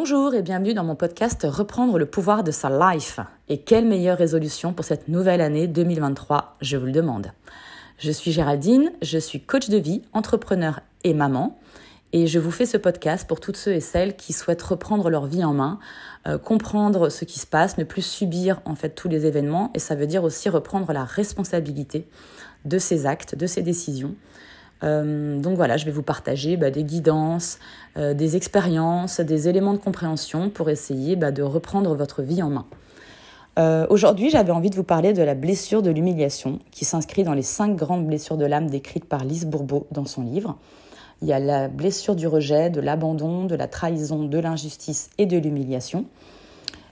Bonjour et bienvenue dans mon podcast Reprendre le pouvoir de sa life. Et quelle meilleure résolution pour cette nouvelle année 2023, je vous le demande. Je suis Géraldine, je suis coach de vie, entrepreneur et maman. Et je vous fais ce podcast pour toutes ceux et celles qui souhaitent reprendre leur vie en main, euh, comprendre ce qui se passe, ne plus subir en fait tous les événements. Et ça veut dire aussi reprendre la responsabilité de ses actes, de ses décisions euh, donc voilà, je vais vous partager bah, des guidances, euh, des expériences, des éléments de compréhension pour essayer bah, de reprendre votre vie en main. Euh, aujourd'hui, j'avais envie de vous parler de la blessure de l'humiliation, qui s'inscrit dans les cinq grandes blessures de l'âme décrites par Lise Bourbeau dans son livre. Il y a la blessure du rejet, de l'abandon, de la trahison, de l'injustice et de l'humiliation.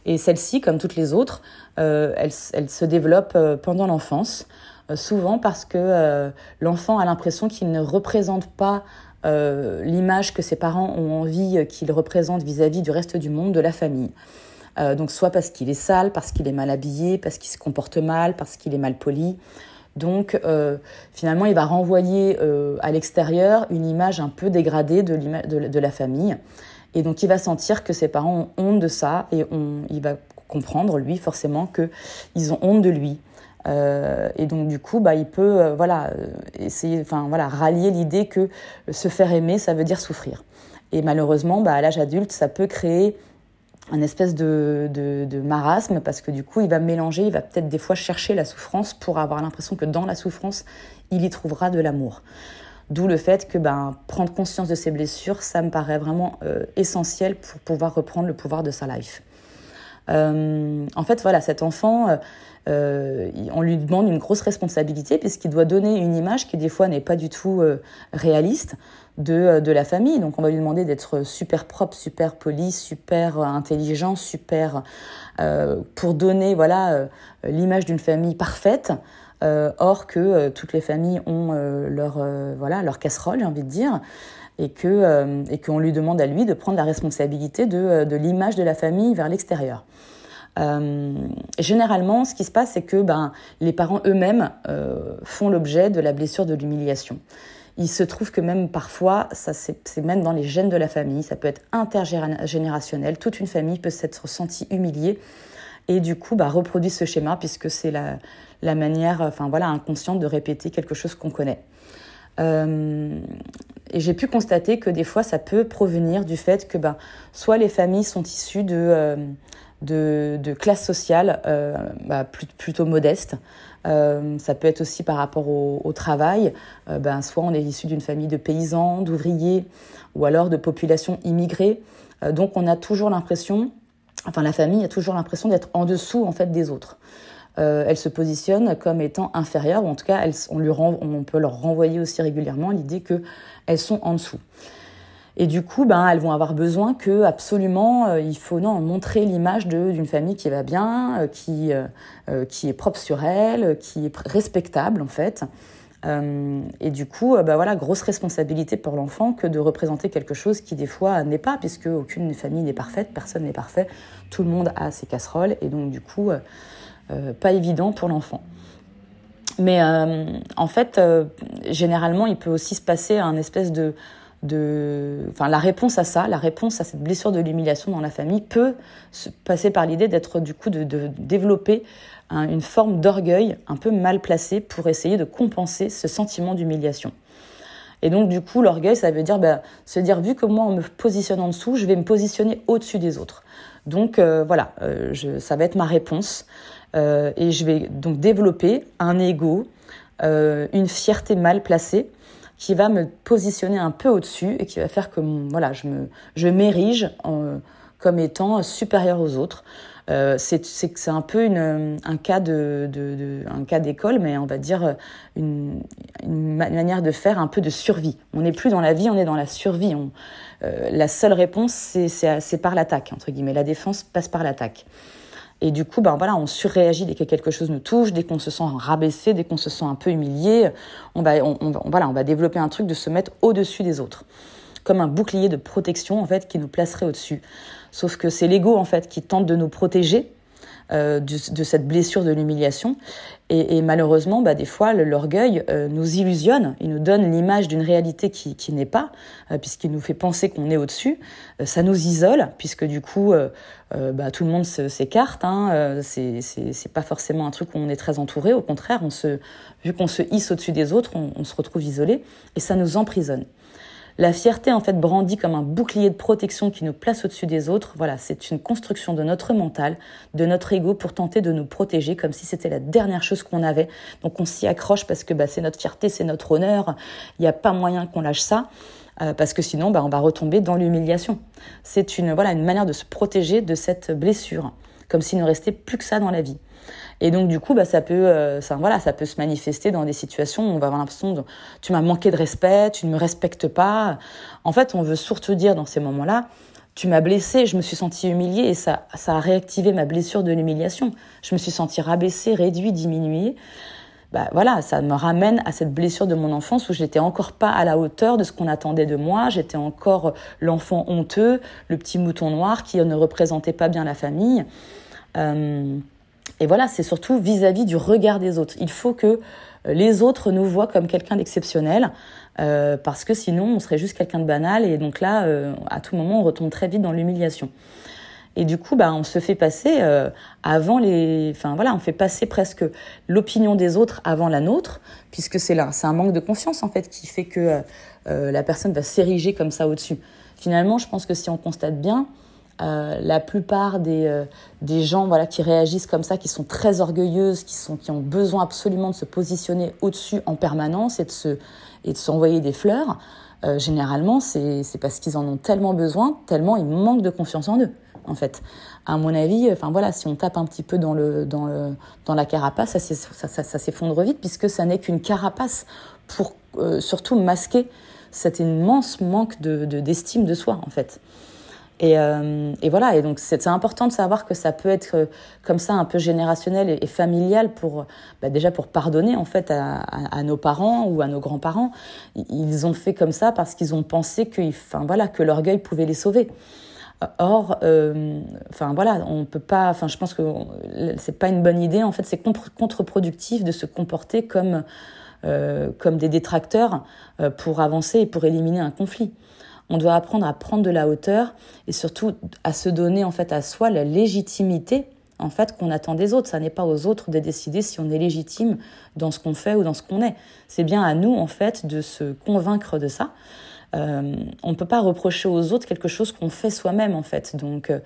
Et celle-ci, comme toutes les autres, elle, elle, se développe pendant l'enfance. Euh, souvent parce que euh, l'enfant a l'impression qu'il ne représente pas euh, l'image que ses parents ont envie qu'il représente vis-à-vis du reste du monde, de la famille. donc soit parce qu'il est sale, parce qu'il est mal habillé, parce qu'il se comporte mal, parce qu'il est mal poli. Donc finalement, il va renvoyer à l'extérieur une image un peu dégradée de, la famille. Et donc il va sentir que ses parents ont honte de ça et on, il va comprendre, lui, forcément, qu'ils ont honte de lui. Euh, et donc du coup, bah, il peut euh, voilà, euh, essayer, enfin voilà, rallier l'idée que se faire aimer, ça veut dire souffrir. Et malheureusement, bah, à l'âge adulte, ça peut créer un espèce de, de, marasme parce que du coup, il va mélanger, il va peut-être des fois chercher la souffrance pour avoir l'impression que dans la souffrance, il y trouvera de l'amour. D'où le fait que ben, prendre conscience de ses blessures, ça me paraît vraiment essentiel pour pouvoir reprendre le pouvoir de sa life. Euh, en fait, voilà, cet enfant, euh, on lui demande une grosse responsabilité puisqu'il doit donner une image qui des fois n'est pas du tout euh, réaliste de, de, la famille. Donc on va lui demander d'être super propre, super poli, super intelligent, super pour donner voilà l'image d'une famille parfaite. or que toutes les familles ont leur voilà leur casserole, j'ai envie de dire et que et qu'on lui demande à lui de prendre la responsabilité de, de l'image de la famille vers l'extérieur. Euh, généralement, ce qui se passe, c'est que ben, les parents eux-mêmes euh, font l'objet de la blessure de l'humiliation. Il se trouve que même parfois, ça c'est même dans les gènes de la famille, ça peut être intergénérationnel, toute une famille peut s'être sentie humiliée et du coup bah, reproduit ce schéma puisque c'est la, la, manière enfin voilà inconsciente de répéter quelque chose qu'on connaît. Euh, et j'ai pu constater que des fois ça peut provenir du fait que ben, soit les familles sont issues de euh, de, de classe sociale euh, bah, plutôt modeste. Euh, ça peut être aussi par rapport au, travail. Ben, soit on est issu d'une famille de paysans, d'ouvriers, ou alors de populations immigrées. donc on a toujours l'impression, enfin la famille a toujours l'impression d'être en dessous en fait des autres. Elle se positionne comme étant inférieure, ou en tout cas on peut leur renvoyer aussi régulièrement l'idée qu'elles sont en dessous. Et du coup, ben, elles vont avoir besoin que absolument, euh, il faut non, montrer l'image d'une famille qui va bien, euh, qui, euh, qui est propre sur elle, qui est respectable en fait. et du coup, ben voilà, grosse responsabilité pour l'enfant que de représenter quelque chose qui des fois n'est pas, puisque aucune famille n'est parfaite, personne n'est parfait, tout le monde a ses casseroles, et donc du coup, pas évident pour l'enfant. Mais en fait, généralement, il peut aussi se passer un espèce de de, enfin, la réponse à ça, la réponse à cette blessure de l'humiliation dans la famille peut se passer par l'idée d'être du coup de, développer une forme d'orgueil un peu mal placé pour essayer de compenser ce sentiment d'humiliation. Et donc du coup, l'orgueil, ça veut dire bah, se dire vu que moi on me positionne en dessous, je vais me positionner au-dessus des autres. Donc euh, voilà, euh, ça va être ma réponse euh, et je vais donc développer un ego, une fierté mal placée qui va me positionner un peu au-dessus et qui va faire que voilà, je me je m'érige comme étant supérieur aux autres. Euh, c'est c'est un peu une, un cas de, de, de un cas d'école, mais on va dire une, une, manière de faire un peu de survie. On n'est plus dans la vie, on est dans la survie. On, euh, la seule réponse, c'est par l'attaque entre guillemets. La défense passe par l'attaque. Et du coup, ben voilà, on surréagit dès que quelque chose nous touche, dès qu'on se sent rabaissé, dès qu'on se sent un peu humilié. On va, on, voilà, on va développer un truc de se mettre au-dessus des autres, comme un bouclier de protection en fait qui nous placerait au-dessus. Sauf que c'est l'ego en fait qui tente de nous protéger euh, de, cette blessure de l'humiliation. Et, malheureusement, bah, des fois, l'orgueil euh, nous illusionne, il nous donne l'image d'une réalité qui, qui n'est pas, euh, puisqu'il nous fait penser qu'on est au-dessus. ça nous isole, puisque du coup, bah, tout le monde s'écarte. Hein, c'est pas forcément un truc où on est très entouré. Au contraire, on se, vu qu'on se hisse au-dessus des autres, on, on se retrouve isolé, et ça nous emprisonne. La fierté, en fait, brandit comme un bouclier de protection qui nous place au-dessus des autres. Voilà, c'est une construction de notre mental, de notre ego pour tenter de nous protéger comme si c'était la dernière chose qu'on avait. Donc on s'y accroche parce que bah, c'est notre fierté, c'est notre honneur. Il n'y a pas moyen qu'on lâche ça. Euh, parce que sinon, bah, on va retomber dans l'humiliation. C'est une, voilà, une manière de se protéger de cette blessure, comme s'il ne restait plus que ça dans la vie. Et donc du coup, bah, ça peut, euh, ça, voilà, ça peut se manifester dans des situations où on va avoir l'impression de tu m'as manqué de respect, tu ne me respectes pas. En fait, on veut surtout dire dans ces moments-là, tu m'as blessé, je me suis sentie humiliée et ça, ça a réactivé ma blessure de l'humiliation. Je me suis sentie rabaissée, réduite, diminuée. Bah voilà, ça me ramène à cette blessure de mon enfance où j'étais encore pas à la hauteur de ce qu'on attendait de moi. J'étais encore l'enfant honteux, le petit mouton noir qui ne représentait pas bien la famille. Euh, et voilà, c'est surtout vis-à-vis du regard des autres. Il faut que euh, les autres nous voient comme quelqu'un d'exceptionnel, euh, parce que sinon on serait juste quelqu'un de banal, et donc là, à tout moment, on retombe très vite dans l'humiliation. Et du coup, bah, on se fait passer avant les, enfin voilà, on fait passer presque l'opinion des autres avant la nôtre, puisque c'est là, c'est un manque de confiance en fait qui fait que la personne va s'ériger comme ça au-dessus. Finalement, je pense que si on constate bien, euh, la plupart des, euh, des gens voilà, qui réagissent comme ça, qui sont très orgueilleuses, qui, sont, qui ont besoin absolument de se positionner au-dessus en permanence et de, se, et de s'envoyer des fleurs, euh, généralement, c'est, c'est parce qu'ils en ont tellement besoin, tellement ils manquent de confiance en eux, en fait. À mon avis, enfin voilà, si on tape un petit peu dans, le, dans, la carapace, ça, s'effondre vite, puisque ça n'est qu'une carapace pour surtout masquer cet immense manque de, de, d'estime de soi, en fait. Et, euh, voilà, et donc c'est important de savoir que ça peut être euh, comme ça un peu générationnel et, familial pour bah déjà pour pardonner en fait à, à, nos parents ou à nos grands-parents. Ils ont fait comme ça parce qu'ils ont pensé que, enfin voilà, que l'orgueil pouvait les sauver. Or, euh, voilà, on peut pas. Enfin, je pense que c'est pas une bonne idée. En fait, c'est contre-productif de se comporter comme euh, comme des détracteurs euh, pour avancer et pour éliminer un conflit. On doit apprendre à prendre de la hauteur et surtout à se donner en fait à soi la légitimité en fait qu'on attend des autres. Ça n'est pas aux autres de décider si on est légitime dans ce qu'on fait ou dans ce qu'on est. C'est bien à nous en fait de se convaincre de ça. Euh, on ne peut pas reprocher aux autres quelque chose qu'on fait soi-même en fait. Donc, euh,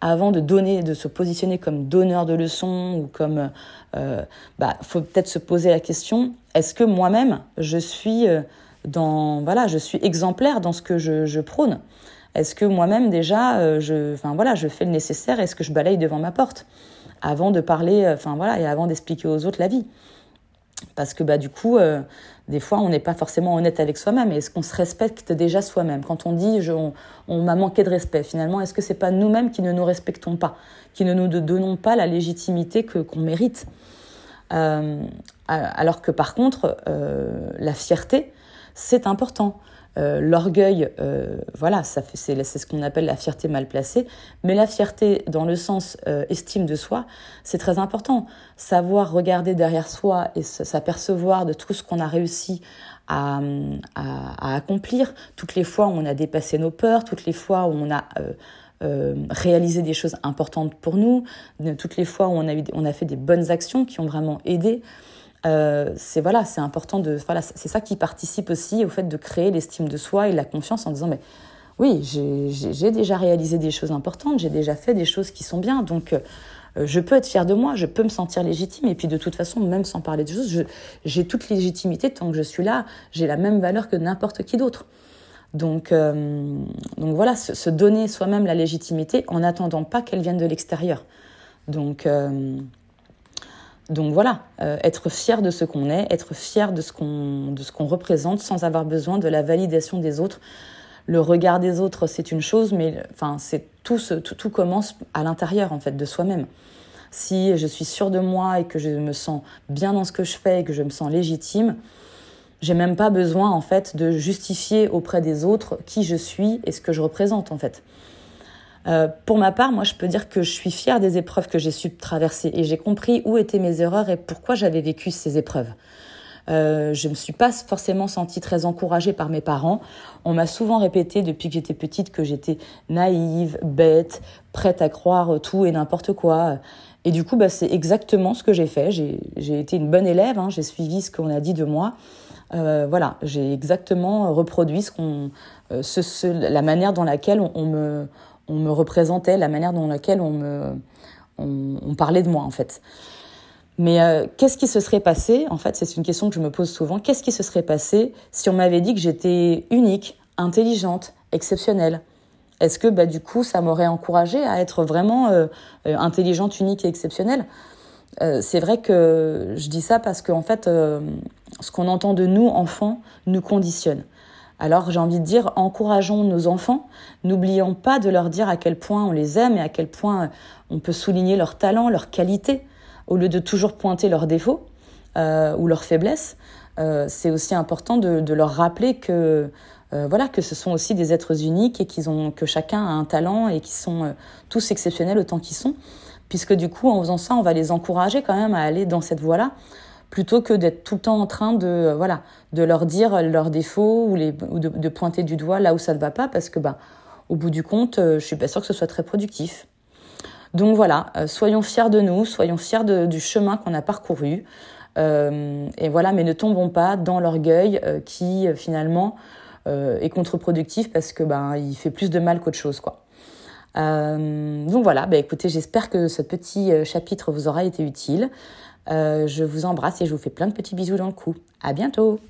avant de donner, de se positionner comme donneur de leçons ou comme, euh, bah, faut peut-être se poser la question est-ce que moi-même je suis dans voilà, je suis exemplaire dans ce que je, prône? Est-ce que moi-même déjà, euh, je, voilà, je fais le nécessaire? Est-ce que je balaye devant ma porte? Avant de parler, euh, enfin voilà, et avant d'expliquer aux autres la vie Parce que bah du coup, euh, des fois, on n'est pas forcément honnête avec soi-même. Est-ce qu'on se respecte déjà soi-même? Quand on dit, on, m'a manqué de respect, finalement, est-ce que c'est pas nous-mêmes qui ne nous respectons pas, qui ne nous donnons pas la légitimité que qu'on mérite? Alors que par contre, la fierté c'est important. Euh, l'orgueil, euh, voilà, ça c'est ce qu'on appelle la fierté mal placée. Mais la fierté, dans le sens euh, estime de soi, c'est très important. Savoir regarder derrière soi et s'apercevoir de tout ce qu'on a réussi à, accomplir, toutes les fois où on a dépassé nos peurs, toutes les fois où on a réalisé des choses importantes pour nous, toutes les fois où on a, eu, on a fait des bonnes actions qui ont vraiment aidé. Euh, c'est voilà, c'est important de voilà, c'est ça qui participe aussi au fait de créer l'estime de soi et la confiance en disant mais oui, j'ai déjà réalisé des choses importantes, j'ai déjà fait des choses qui sont bien, donc euh, je peux être fière de moi, je peux me sentir légitime et puis de toute façon, même sans parler de choses, j'ai toute légitimité tant que je suis là, j'ai la même valeur que n'importe qui d'autre. Donc, euh, donc voilà, se, donner soi-même la légitimité en n'attendant pas qu'elle vienne de l'extérieur. Donc, donc voilà, euh, être fier de ce qu'on est, être fier de ce qu'on ce représente sans avoir besoin de la validation des autres. Le regard des autres, c'est une chose, mais enfin, c'est tout, tout, tout commence à l'intérieur en fait de soi-même. Si je suis sûre de moi et que je me sens bien dans ce que je fais et que je me sens légitime, j'ai même pas besoin en fait de justifier auprès des autres qui je suis et ce que je représente en fait. Pour ma part, moi, je peux dire que je suis fière des épreuves que j'ai su traverser et j'ai compris où étaient mes erreurs et pourquoi j'avais vécu ces épreuves. Euh, je ne me suis pas forcément sentie très encouragée par mes parents. On m'a souvent répété depuis que j'étais petite que j'étais naïve, bête, prête à croire tout et n'importe quoi. Et du coup, bah, c'est exactement ce que j'ai fait. J'ai été une bonne élève, hein. j'ai suivi ce qu'on a dit de moi. Euh, voilà, j'ai exactement reproduit ce qu'on, euh, la manière dans laquelle on, me, on me représentait, la manière dans laquelle on on, parlait de moi en fait. Mais euh, qu'est-ce qui se serait passé? En fait, c'est une question que je me pose souvent. Qu'est-ce qui se serait passé si on m'avait dit que j'étais unique, intelligente, exceptionnelle? Est-ce que bah, du coup, ça m'aurait encouragée à être vraiment euh, euh, intelligente, unique et exceptionnelle? C'est vrai que je dis ça parce qu'en fait, ce qu'on entend de nous, enfants, nous conditionne. Alors j'ai envie de dire, encourageons nos enfants, n'oublions pas de leur dire à quel point on les aime et à quel point on peut souligner leurs talents, leurs qualités au lieu de toujours pointer leurs défauts euh, ou leurs faiblesses, euh, c'est aussi important de, leur rappeler que euh, voilà que ce sont aussi des êtres uniques et qu'ils ont que chacun a un talent et qu'ils sont tous exceptionnels autant qu'ils sont, puisque du coup en faisant ça, on va les encourager quand même à aller dans cette voie-là plutôt que d'être tout le temps en train de voilà de leur dire leurs défauts ou, de, pointer du doigt là où ça ne va pas parce que bah au bout du compte, je suis pas sûre que ce soit très productif. Donc voilà, euh, soyons fiers de nous, soyons fiers du chemin qu'on a parcouru. Euh, et voilà, mais ne tombons pas dans l'orgueil euh, qui finalement est contre-productif parce que ben il fait plus de mal qu'autre chose quoi. donc voilà, bah, écoutez, j'espère que ce petit chapitre vous aura été utile. Je vous embrasse et je vous fais plein de petits bisous dans le cou. À bientôt.